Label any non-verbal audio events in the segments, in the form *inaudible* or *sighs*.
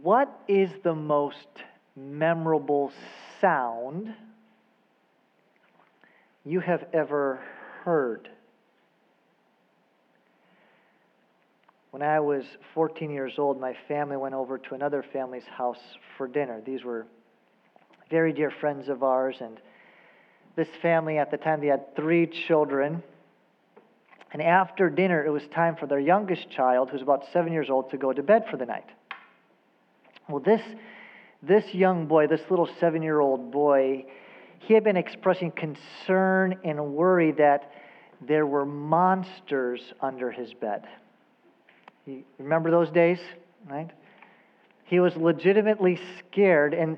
What is the most memorable sound you have ever heard? When I was 14 years old, my family went over to another family's house for dinner. These were very dear friends of ours, and this family at the time they had three children. And after dinner, it was time for their youngest child, who's about seven years old, to go to bed for the night. Well, this, this young boy, this little seven year old boy, he had been expressing concern and worry that there were monsters under his bed. You remember those days, right? He was legitimately scared, and,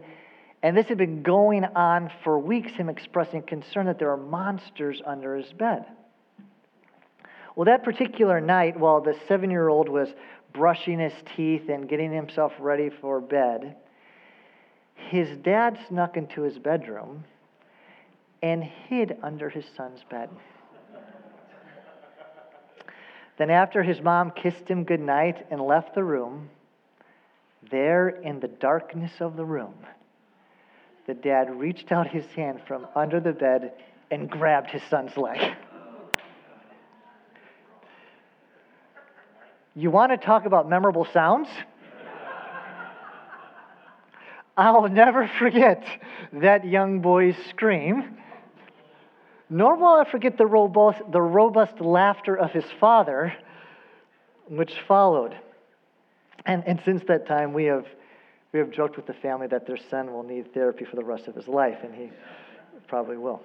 and this had been going on for weeks, him expressing concern that there are monsters under his bed. Well, that particular night, while the seven year old was brushing his teeth and getting himself ready for bed, his dad snuck into his bedroom and hid under his son's bed. Then, after his mom kissed him goodnight and left the room, there in the darkness of the room, the dad reached out his hand from under the bed and grabbed his son's leg. *laughs* You want to talk about memorable sounds? I'll never forget that young boy's scream nor will I forget the robust, the robust laughter of his father, which followed. And, and since that time, we have, we have joked with the family that their son will need therapy for the rest of his life, and he probably will.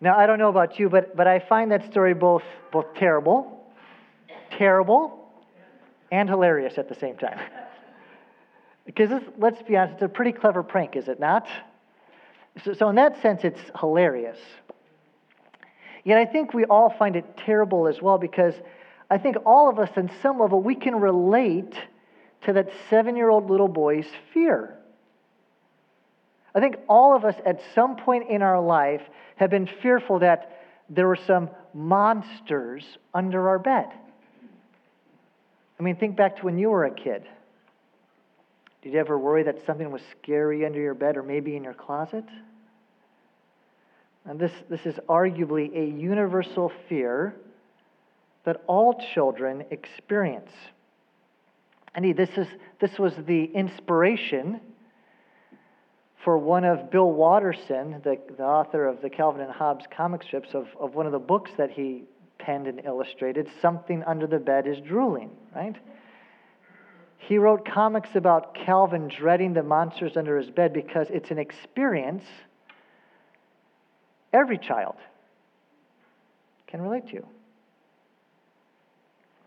Now, I don't know about you, but, but I find that story both, both terrible, terrible, and hilarious at the same time. Because this, let's be honest, it's a pretty clever prank, is it not? So, so, in that sense, it's hilarious. Yet I think we all find it terrible as well because I think all of us, on some level, we can relate to that seven year old little boy's fear. I think all of us at some point in our life have been fearful that there were some monsters under our bed. I mean, think back to when you were a kid. Did you ever worry that something was scary under your bed or maybe in your closet? And this, this is arguably a universal fear that all children experience. Indeed, this, is, this was the inspiration for one of Bill Watterson, the, the author of the Calvin and Hobbes comic strips, of, of one of the books that he penned and illustrated, Something Under the Bed is Drooling, right? He wrote comics about Calvin dreading the monsters under his bed because it's an experience every child can relate to.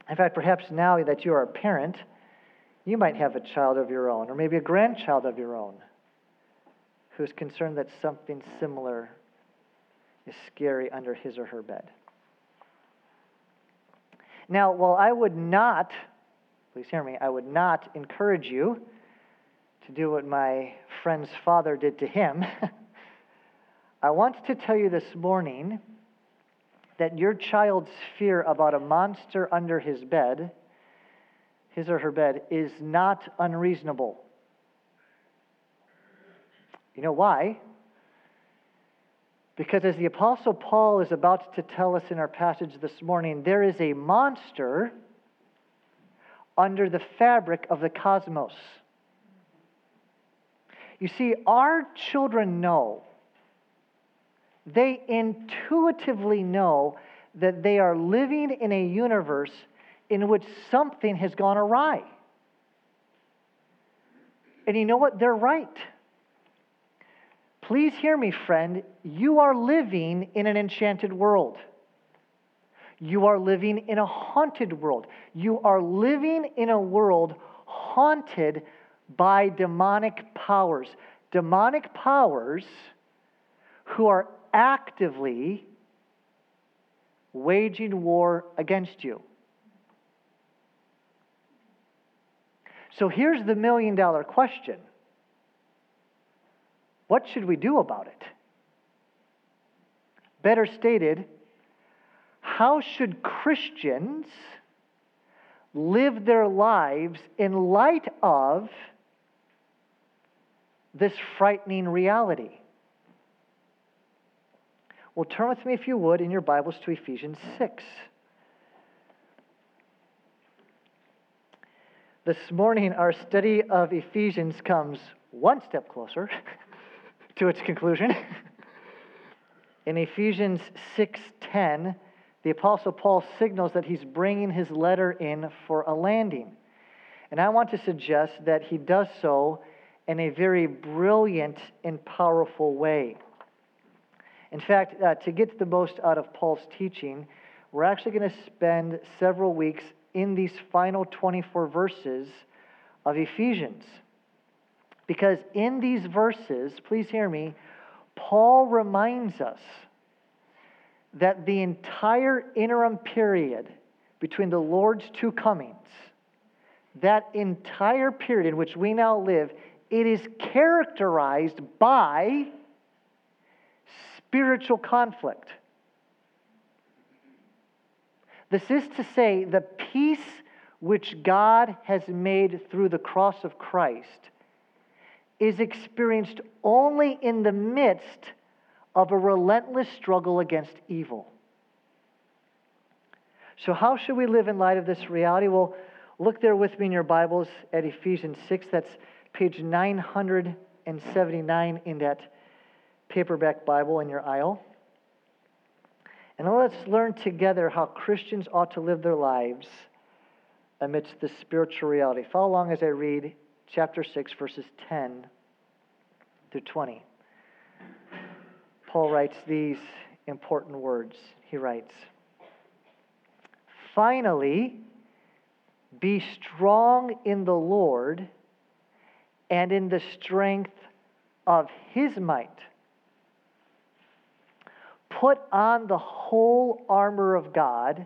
In fact, perhaps now that you are a parent, you might have a child of your own, or maybe a grandchild of your own, who's concerned that something similar is scary under his or her bed. Now, while I would not Please hear me. I would not encourage you to do what my friend's father did to him. *laughs* I want to tell you this morning that your child's fear about a monster under his bed, his or her bed, is not unreasonable. You know why? Because as the Apostle Paul is about to tell us in our passage this morning, there is a monster under the fabric of the cosmos. You see, our children know, they intuitively know that they are living in a universe in which something has gone awry. And you know what? They're right. Please hear me, friend. You are living in an enchanted world. You are living in a haunted world. You are living in a world haunted by demonic powers. Demonic powers who are actively waging war against you. So here's the million dollar question What should we do about it? Better stated, how should Christians live their lives in light of this frightening reality? Well, turn with me, if you would, in your Bibles to Ephesians 6. This morning, our study of Ephesians comes one step closer *laughs* to its conclusion. *laughs* In Ephesians 6:10, the apostle Paul signals that he's bringing his letter in for a landing. And I want to suggest that he does so in a very brilliant and powerful way. In fact, uh, to get the most out of Paul's teaching, we're actually going to spend several weeks in these final 24 verses of Ephesians. Because in these verses, please hear me, Paul reminds us that the entire interim period between the Lord's two comings, that entire period in which we now live, it is characterized by spiritual conflict. This is to say, the peace which God has made through the cross of Christ is experienced only in the midst of a relentless struggle against evil. So, how should we live in light of this reality? Well, look there with me in your Bibles at Ephesians 6. That's page 979 in that paperback Bible in your aisle. And let's learn together how Christians ought to live their lives amidst this spiritual reality. Follow along as I read chapter 6, verses 10 through 20. Paul writes these important words. He writes, Finally, be strong in the Lord and in the strength of his might. Put on the whole armor of God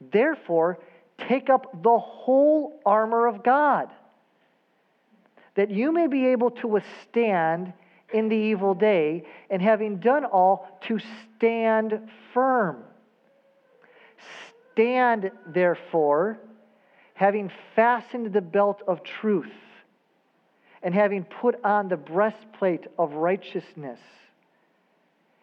Therefore, take up the whole armor of God, that you may be able to withstand in the evil day, and having done all, to stand firm. Stand, therefore, having fastened the belt of truth, and having put on the breastplate of righteousness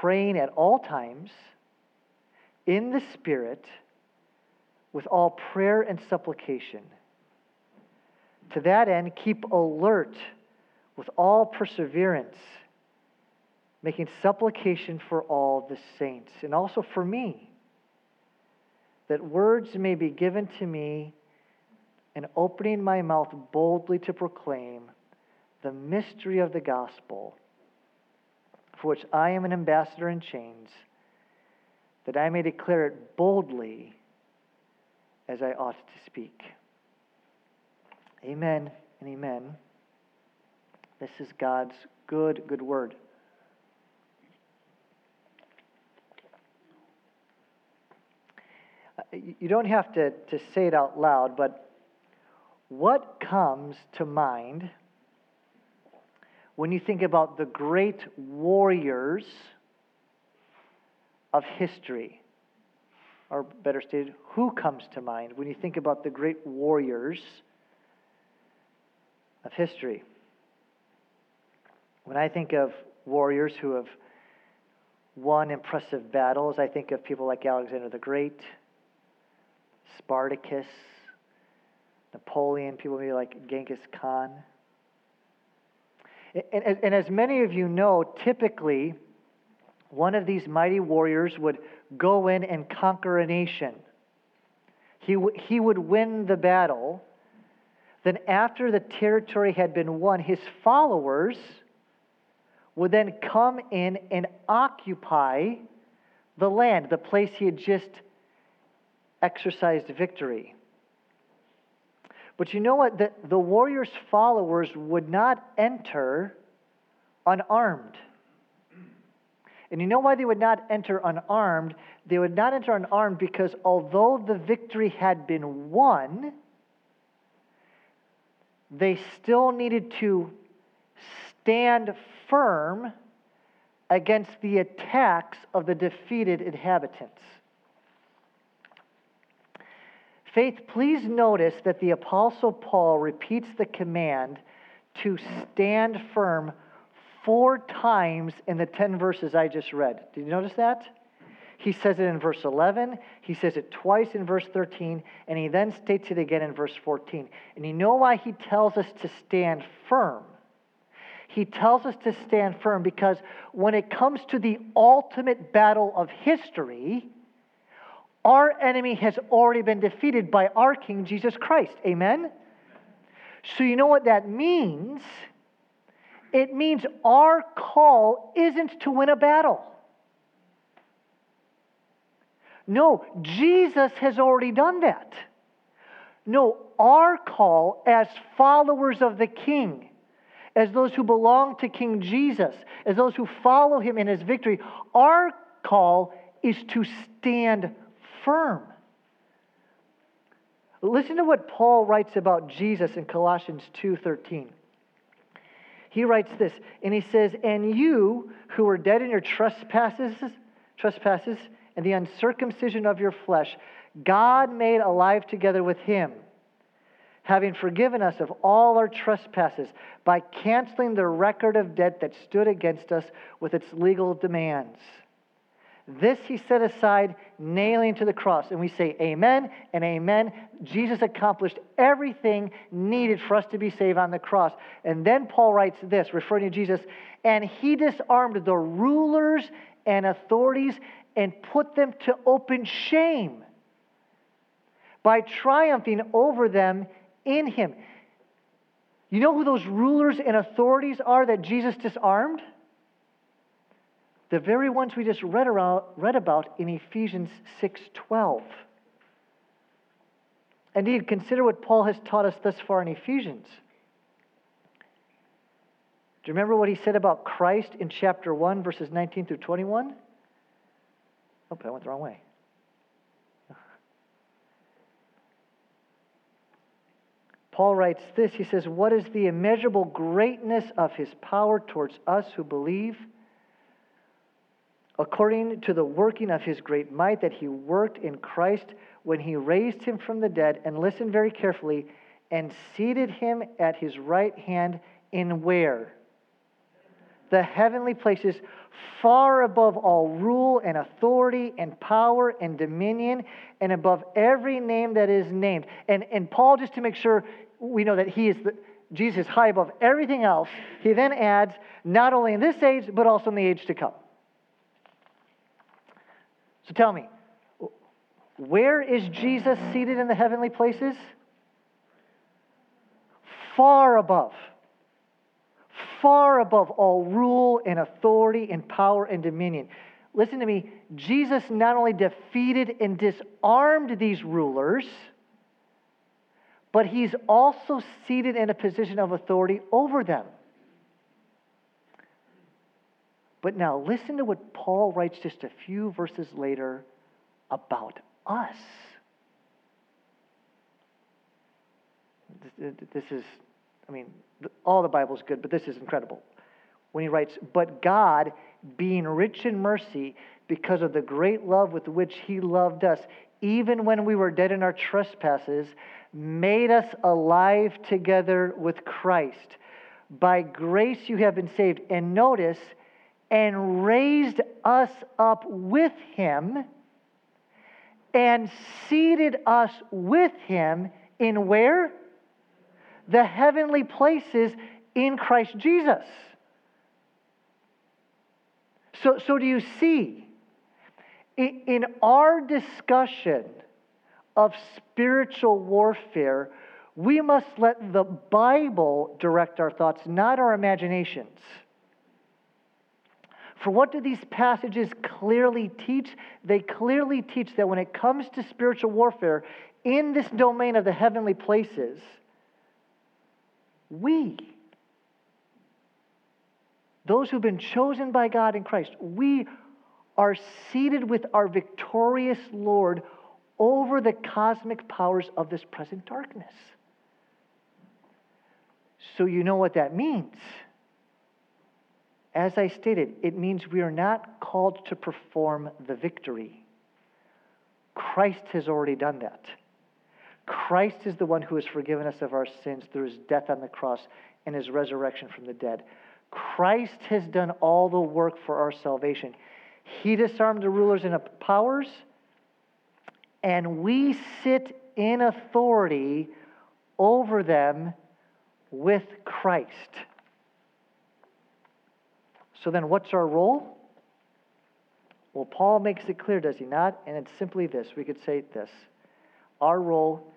praying at all times in the Spirit with all prayer and supplication. To that end, keep alert with all perseverance, making supplication for all the saints, and also for me, that words may be given to me, and opening my mouth boldly to proclaim the mystery of the gospel for which I am an ambassador in chains, that I may declare it boldly as I ought to speak. Amen and amen. This is God's good, good word. Uh, you don't have to, to say it out loud, but what comes to mind? When you think about the great warriors of history, or better stated, who comes to mind when you think about the great warriors of history? When I think of warriors who have won impressive battles, I think of people like Alexander the Great, Spartacus, Napoleon, people maybe like Genghis Khan. And, and, as many of you know, typically, one of these mighty warriors would go in and conquer a nation. He, w- he would win the battle. Then, after the territory had been won, his followers would then come in and occupy the land, the place he had just exercised victory. But you know what? The, the warrior's followers would not enter unarmed. And you know why they would not enter unarmed? They would not enter unarmed because although the victory had been won, they still needed to stand firm against the attacks of the defeated inhabitants. Faith, please notice that the Apostle Paul repeats the command to stand firm four times in the 10 verses I just read. Did you notice that? He says it in verse 11, he says it twice in verse 13, and he then states it again in verse 14. And you know why he tells us to stand firm? He tells us to stand firm because when it comes to the ultimate battle of history, our enemy has already been defeated by our King Jesus Christ. Amen? So, you know what that means? It means our call isn't to win a battle. No, Jesus has already done that. No, our call as followers of the King, as those who belong to King Jesus, as those who follow him in his victory, our call is to stand firm. Listen to what Paul writes about Jesus in Colossians 2:13. He writes this, and he says, "And you who were dead in your trespasses, trespasses and the uncircumcision of your flesh, God made alive together with him, having forgiven us of all our trespasses by canceling the record of debt that stood against us with its legal demands." This he set aside, nailing to the cross. And we say, Amen and Amen. Jesus accomplished everything needed for us to be saved on the cross. And then Paul writes this, referring to Jesus, and he disarmed the rulers and authorities and put them to open shame by triumphing over them in him. You know who those rulers and authorities are that Jesus disarmed? The very ones we just read, around, read about in Ephesians 6:12. Indeed, consider what Paul has taught us thus far in Ephesians. Do you remember what he said about Christ in chapter 1, verses 19 through 21? Oh, I went the wrong way. *laughs* Paul writes this He says, What is the immeasurable greatness of his power towards us who believe? According to the working of his great might that he worked in Christ when he raised him from the dead, and listen very carefully, and seated him at his right hand in where? The heavenly places, far above all rule and authority and power and dominion, and above every name that is named. And, and Paul, just to make sure we know that he is the, Jesus high above everything else, he then adds, not only in this age, but also in the age to come. So tell me, where is Jesus seated in the heavenly places? Far above. Far above all rule and authority and power and dominion. Listen to me. Jesus not only defeated and disarmed these rulers, but he's also seated in a position of authority over them. But now listen to what Paul writes just a few verses later about us. This is, I mean, all the Bible is good, but this is incredible. When he writes, But God, being rich in mercy, because of the great love with which he loved us, even when we were dead in our trespasses, made us alive together with Christ. By grace you have been saved. And notice, and raised us up with him and seated us with him in where? The heavenly places in Christ Jesus. So, so do you see? In, in our discussion of spiritual warfare, we must let the Bible direct our thoughts, not our imaginations. For what do these passages clearly teach? They clearly teach that when it comes to spiritual warfare in this domain of the heavenly places, we, those who've been chosen by God in Christ, we are seated with our victorious Lord over the cosmic powers of this present darkness. So, you know what that means. As I stated, it means we are not called to perform the victory. Christ has already done that. Christ is the one who has forgiven us of our sins through his death on the cross and his resurrection from the dead. Christ has done all the work for our salvation. He disarmed the rulers and powers, and we sit in authority over them with Christ. So then, what's our role? Well, Paul makes it clear, does he not? And it's simply this we could say this Our role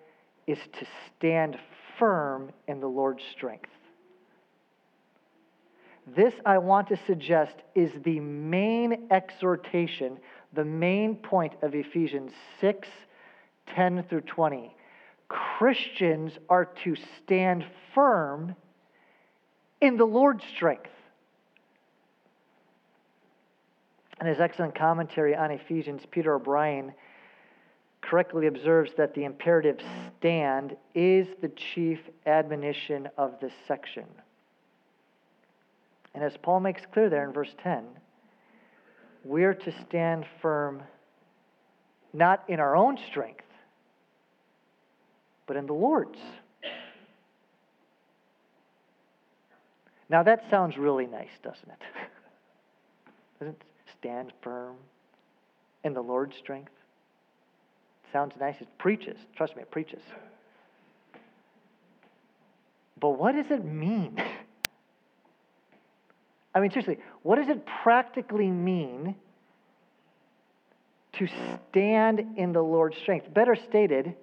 is to stand firm in the Lord's strength. This, I want to suggest, is the main exhortation, the main point of Ephesians 6 10 through 20. Christians are to stand firm in the Lord's strength. In his excellent commentary on Ephesians, Peter O'Brien correctly observes that the imperative stand is the chief admonition of this section. And as Paul makes clear there in verse 10, we're to stand firm not in our own strength, but in the Lord's. Now that sounds really nice, doesn't it? *laughs* doesn't it stand firm in the Lord's strength? Sounds nice. It preaches. Trust me, it preaches. But what does it mean? *laughs* I mean, seriously, what does it practically mean to stand in the Lord's strength? Better stated,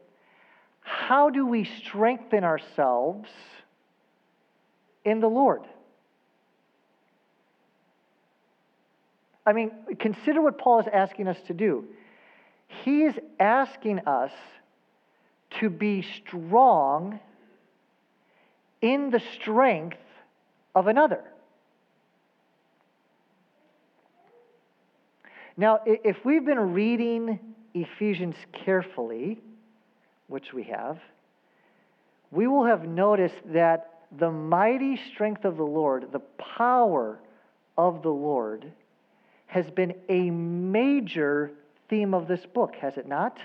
how do we strengthen ourselves in the Lord? I mean, consider what Paul is asking us to do. He is asking us to be strong in the strength of another. Now, if we've been reading Ephesians carefully, which we have, we will have noticed that the mighty strength of the Lord, the power of the Lord, has been a major theme of this book, has it not?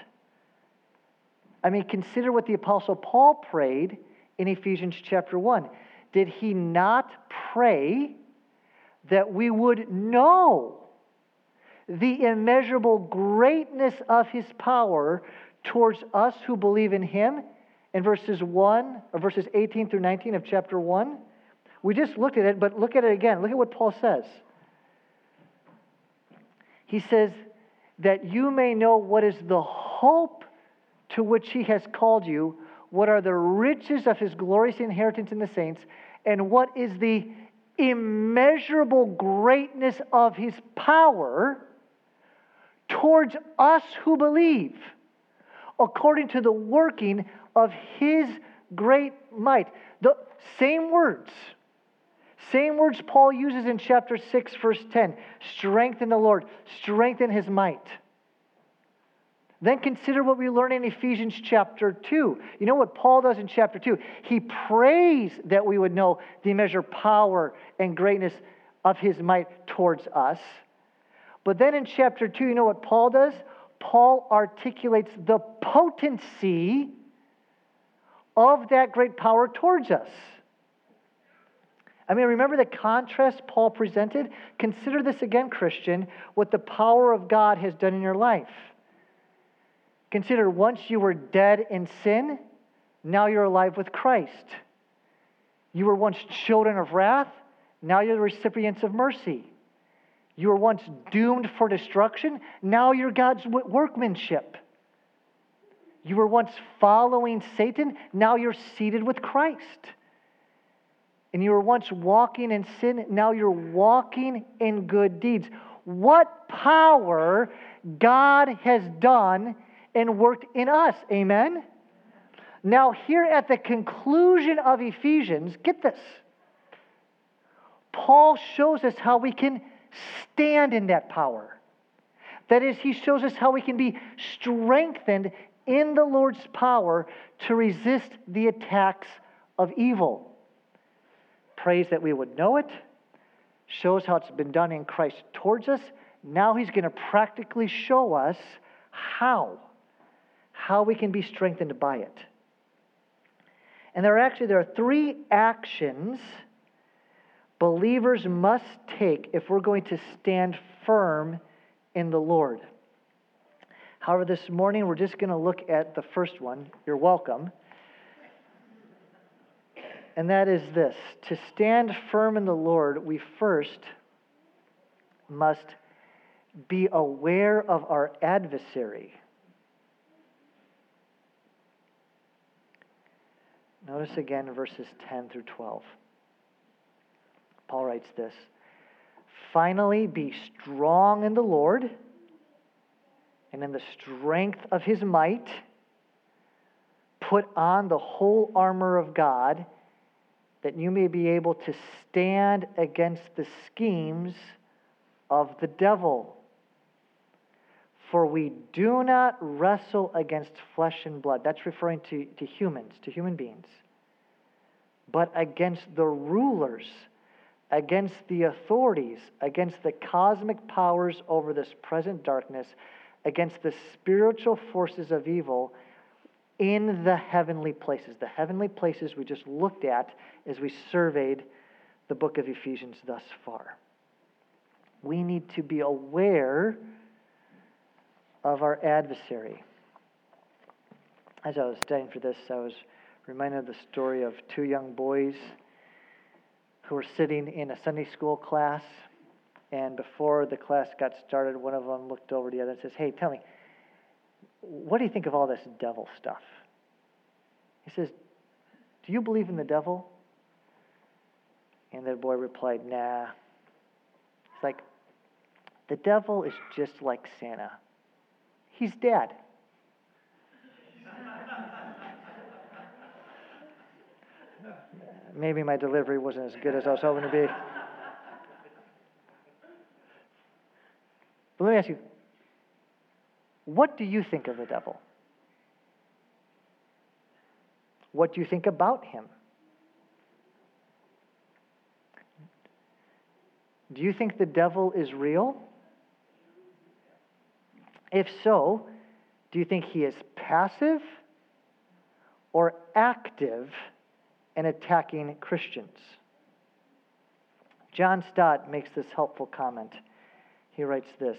I mean, consider what the Apostle Paul prayed in Ephesians chapter 1. Did he not pray that we would know the immeasurable greatness of his power towards us who believe in him in verses 1 or verses 18 through 19 of chapter 1? We just looked at it, but look at it again. Look at what Paul says. He says, that you may know what is the hope to which he has called you, what are the riches of his glorious inheritance in the saints, and what is the immeasurable greatness of his power towards us who believe, according to the working of his great might. The same words same words Paul uses in chapter 6, verse 10 strengthen the Lord, strengthen his might. Then consider what we learn in Ephesians chapter 2. You know what Paul does in chapter 2? He prays that we would know the measure power and greatness of his might towards us. But then in chapter 2, you know what Paul does? Paul articulates the potency of that great power towards us. I mean, remember the contrast Paul presented? Consider this again, Christian, what the power of God has done in your life. Consider once you were dead in sin, now you're alive with Christ. You were once children of wrath, now you're the recipients of mercy. You were once doomed for destruction, now you're God's workmanship. You were once following Satan, now you're seated with Christ. And you were once walking in sin, now you're walking in good deeds. What power God has done and worked in us. Amen? Now, here at the conclusion of Ephesians, get this. Paul shows us how we can stand in that power. That is, he shows us how we can be strengthened in the Lord's power to resist the attacks of evil. Prays that we would know it, shows how it's been done in Christ towards us. Now he's going to practically show us how, how we can be strengthened by it. And there are actually there are three actions believers must take if we're going to stand firm in the Lord. However, this morning we're just going to look at the first one. You're welcome. And that is this to stand firm in the Lord, we first must be aware of our adversary. Notice again verses 10 through 12. Paul writes this Finally, be strong in the Lord and in the strength of his might. Put on the whole armor of God that you may be able to stand against the schemes of the devil. For we do not wrestle against flesh and blood. That's referring to, to humans, to human beings. But against the rulers, against the authorities, against the cosmic powers over this present darkness, against the spiritual forces of evil in the heavenly places. The heavenly places we just looked at as we surveyed the book of Ephesians thus far. We need to be aware of our adversary. As I was studying for this, I was reminded of the story of two young boys who were sitting in a Sunday school class. And before the class got started, one of them looked over to the other and says, Hey, tell me, what do you think of all this devil stuff? He says, Do you believe in the devil? And the boy replied, Nah. It's like, the devil is just like Santa. He's dead. *laughs* Maybe my delivery wasn't as good as I was hoping to be. But let me ask you what do you think of the devil? What do you think about him? Do you think the devil is real? If so, do you think he is passive or active in attacking Christians? John Stott makes this helpful comment. He writes this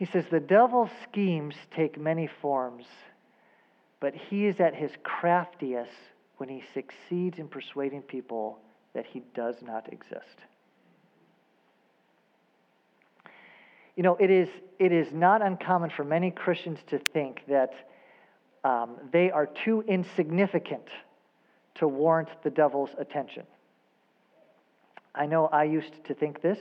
He says, The devil's schemes take many forms, but he is at his craftiest when he succeeds in persuading people that he does not exist. You know, it is, it is not uncommon for many Christians to think that um, they are too insignificant to warrant the devil's attention. I know I used to think this.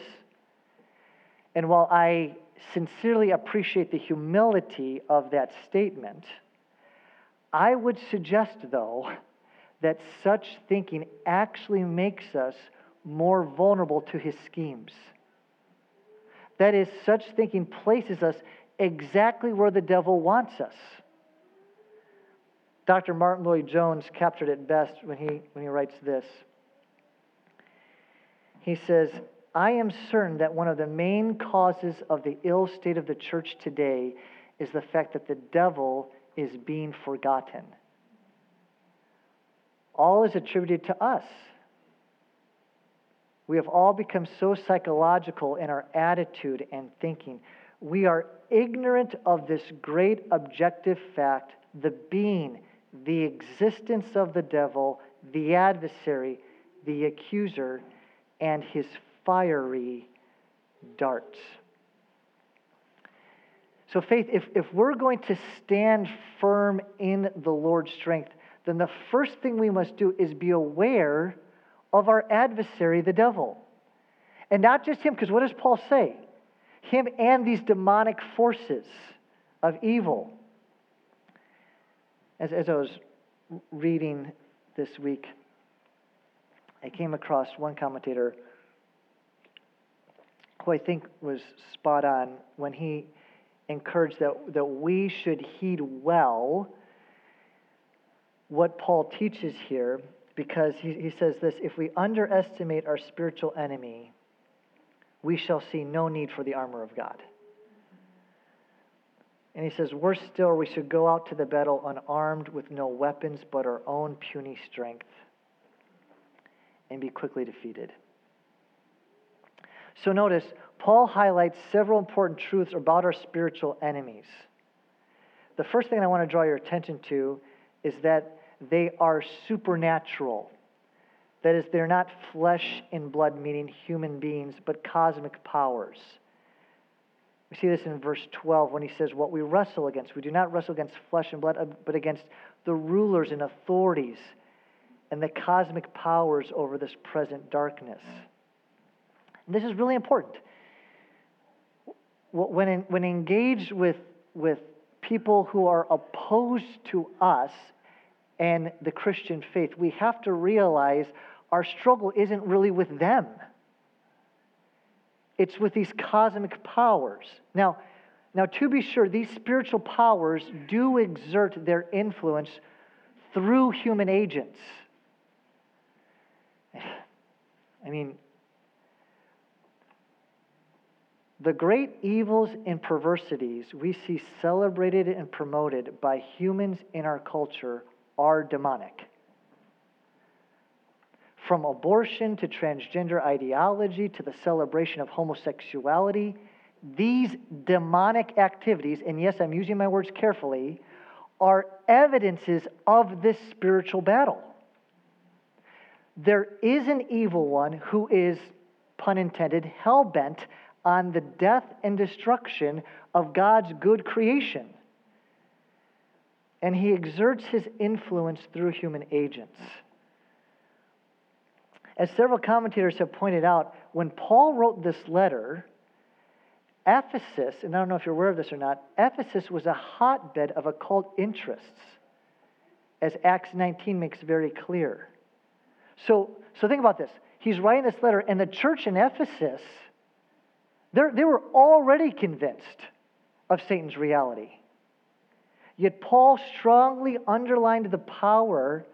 And while I sincerely appreciate the humility of that statement, I would suggest, though, that such thinking actually makes us more vulnerable to his schemes. That is, such thinking places us exactly where the devil wants us. Dr. Martyn Lloyd-Jones captured it best when he, when he writes this. He says, I am certain that one of the main causes of the ill state of the church today is the fact that the devil is being forgotten. All is attributed to us. We have all become so psychological in our attitude and thinking. we are ignorant of this great objective fact the being, the existence of the devil, the adversary, the accuser, and his fiery darts. So, faith, if, if we're going to stand firm in the Lord's strength, then the first thing we must do is be aware of our adversary, the devil. And not just him, because what does Paul say? Him and these demonic forces of evil. As, as I was reading this week, I came across one commentator who I think was spot on when he encouraged that, that we should heed well what Paul teaches here because he, he says this if we underestimate our spiritual enemy, we shall see no need for the armor of God. And he says, Worse still, we should go out to the battle unarmed with no weapons but our own puny strength and be quickly defeated. So notice, Paul highlights several important truths about our spiritual enemies. The first thing I want to draw your attention to is that they are supernatural. That is, they're not flesh and blood, meaning human beings, but cosmic powers. We see this in verse 12 when he says, What we wrestle against. We do not wrestle against flesh and blood, uh, but against the rulers and authorities and the cosmic powers over this present darkness. This is really important. When, in, when engaged with, with people who are opposed to us and the Christian faith, we have to realize our struggle isn't really with them. It's with these cosmic powers. Now, now, to be sure, these spiritual powers do exert their influence through human agents. *sighs* I mean, the great evils and perversities we see celebrated and promoted by humans in our culture are demonic. From abortion to transgender ideology to the celebration of homosexuality, these demonic activities, and yes, I'm using my words carefully, are evidences of this spiritual battle. There is an evil one who is, pun intended, hell bent on the death and destruction of God's good creation. And he exerts his influence through human agents. As several commentators have pointed out, when Paul wrote this letter, Ephesus, and I don't know if you're aware of this or not, Ephesus was a hotbed of occult interests, as Acts 19 makes very clear. So, so think about this. He's writing this letter, and the church in Ephesus, they were already convinced of Satan's reality. Yet Paul strongly underlined the power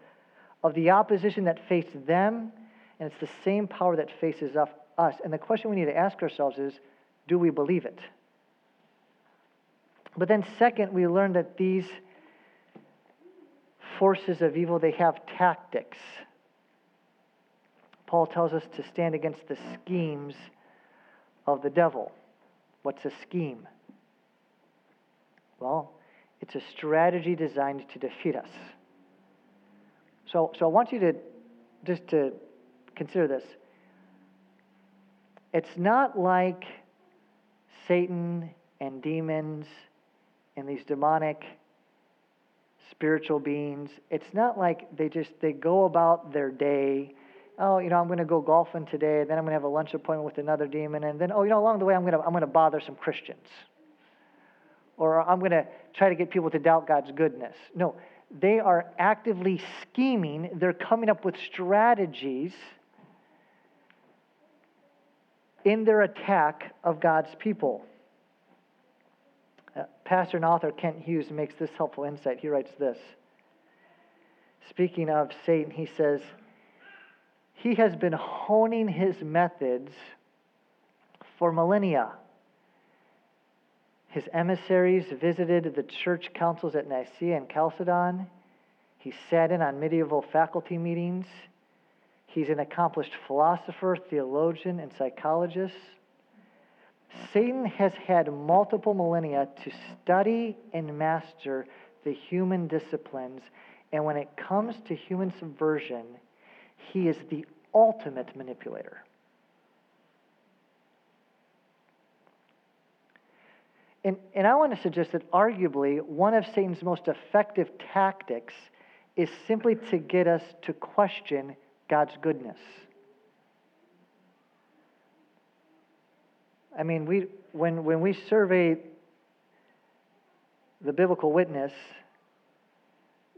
of the opposition that faced them, and it's the same power that faces us. And the question we need to ask ourselves is do we believe it? But then, second, we learn that these forces of evil, they have tactics. Paul tells us to stand against the schemes of the devil. What's a scheme? Well, it's a strategy designed to defeat us. So, so I want you to just to consider this. It's not like Satan and demons and these demonic spiritual beings. It's not like they just they go about their day oh, you know, I'm going to go golfing today, then I'm going to have a lunch appointment with another demon, and then, oh, you know, along the way, I'm going to, I'm going to bother some Christians. Or I'm going to try to get people to doubt God's goodness. No, they are actively scheming, they're coming up with strategies in their attack of God's people. Uh, Pastor and author Kent Hughes makes this helpful insight. He writes this. Speaking of Satan, he says, he has been honing his methods for millennia. His emissaries visited the church councils at Nicaea and Chalcedon. He sat in on medieval faculty meetings. He's an accomplished philosopher, theologian, and psychologist. Satan has had multiple millennia to study and master the human disciplines, and when it comes to human subversion, he is the ultimate manipulator. And, and I want to suggest that arguably one of Satan's most effective tactics is simply to get us to question God's goodness. I mean, we, when, when we survey the biblical witness,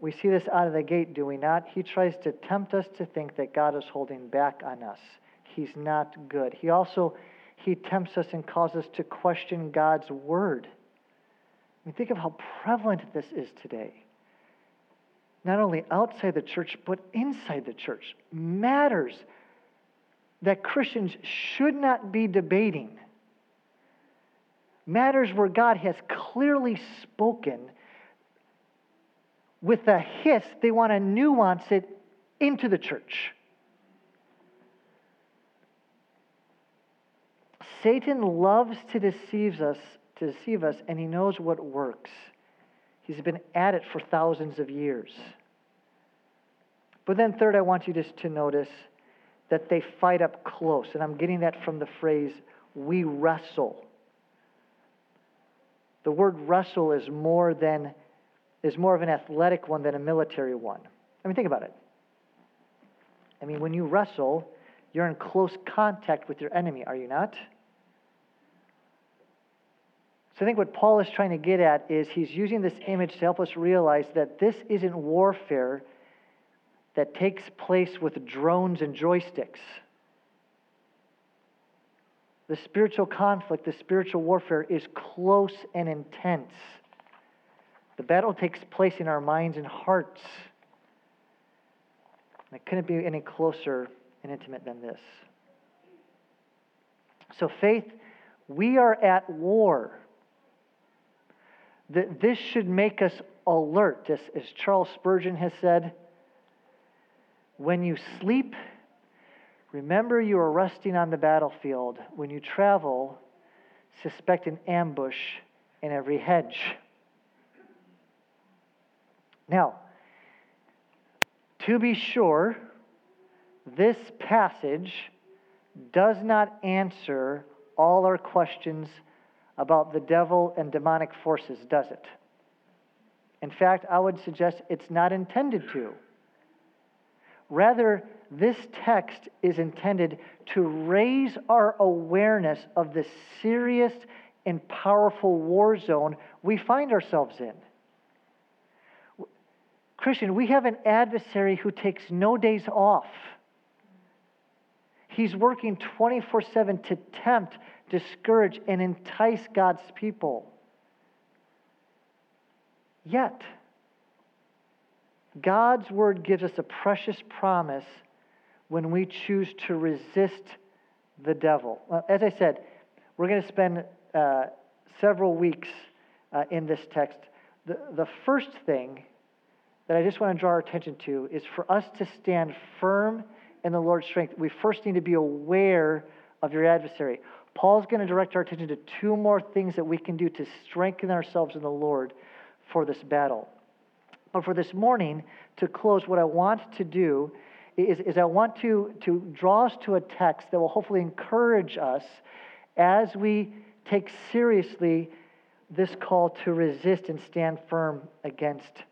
we see this out of the gate, do we not? He tries to tempt us to think that God is holding back on us. He's not good. He also he tempts us and causes us to question God's word. I mean, think of how prevalent this is today. Not only outside the church, but inside the church. Matters that Christians should not be debating matters where God has clearly spoken, with a hiss, they want to nuance it into the church. Satan loves to deceive us, to deceive us, and he knows what works. He's been at it for thousands of years. But then, third, I want you just to notice that they fight up close. And I'm getting that from the phrase, we wrestle. The word wrestle is more than is more of an athletic one than a military one. I mean, think about it. I mean, when you wrestle, you're in close contact with your enemy, are you not? So I think what Paul is trying to get at is he's using this image to help us realize that this isn't warfare that takes place with drones and joysticks. The spiritual conflict, the spiritual warfare is close and intense. The battle takes place in our minds and hearts. And it couldn't be any closer and intimate than this. So, faith, we are at war. That This should make us alert, as, as Charles Spurgeon has said. When you sleep, Remember, you are resting on the battlefield. When you travel, suspect an ambush in every hedge. Now, to be sure, this passage does not answer all our questions about the devil and demonic forces, does it? In fact, I would suggest it's not intended to. Rather, this text is intended to raise our awareness of the serious and powerful war zone we find ourselves in. Christian, we have an adversary who takes no days off. He's working 24 7 to tempt, discourage, and entice God's people. Yet, God's word gives us a precious promise when we choose to resist the devil. As I said, we're going to spend uh, several weeks uh, in this text. The, the first thing that I just want to draw our attention to is for us to stand firm in the Lord's strength. We first need to be aware of your adversary. Paul's going to direct our attention to two more things that we can do to strengthen ourselves in the Lord for this battle. But for this morning, to close, what I want to do is, is I want to, to draw us to a text that will hopefully encourage us as we take seriously this call to resist and stand firm against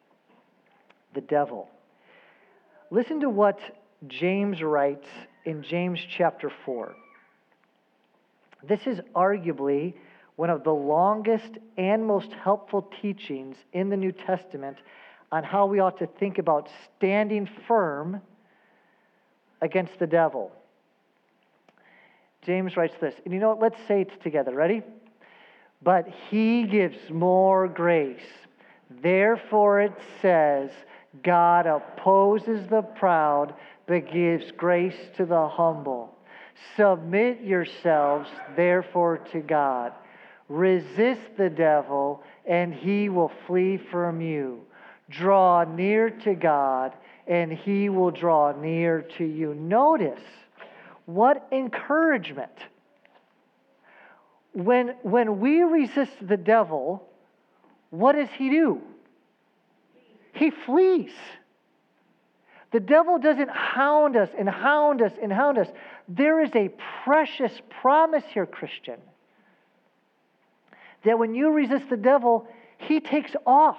the devil. Listen to what James writes in James chapter 4. This is arguably one of the longest and most helpful teachings in the New Testament on how we ought to think about standing firm against the devil. James writes this, and you know what? Let's say it together. Ready? But he gives more grace. Therefore, it says, God opposes the proud, but gives grace to the humble. Submit yourselves, therefore, to God. Resist the devil, and he will flee from you. Draw near to God, and he will draw near to you. Notice what encouragement. when, when we resist the devil, what does he do? He flees. The devil doesn't hound us and hound us and hound us. There is a precious promise here, Christian, that when you resist the devil, he takes off.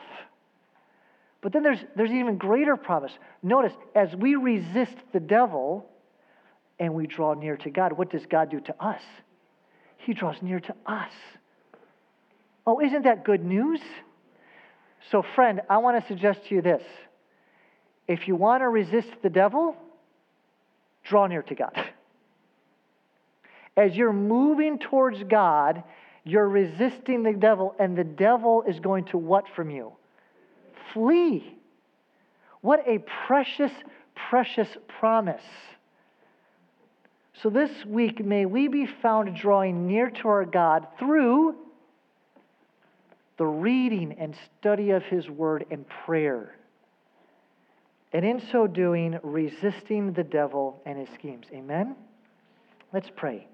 But then there's, there's even greater promise. Notice, as we resist the devil and we draw near to God, what does God do to us? He draws near to us. Oh, isn't that good news? So, friend, I want to suggest to you this. If you want to resist the devil, draw near to God. As you're moving towards God, you're resisting the devil, and the devil is going to what from you? Flee. What a precious, precious promise. So this week, may we be found drawing near to our God through the reading and study of His Word and prayer. And in so doing, resisting the devil and his schemes. Amen? Let's pray.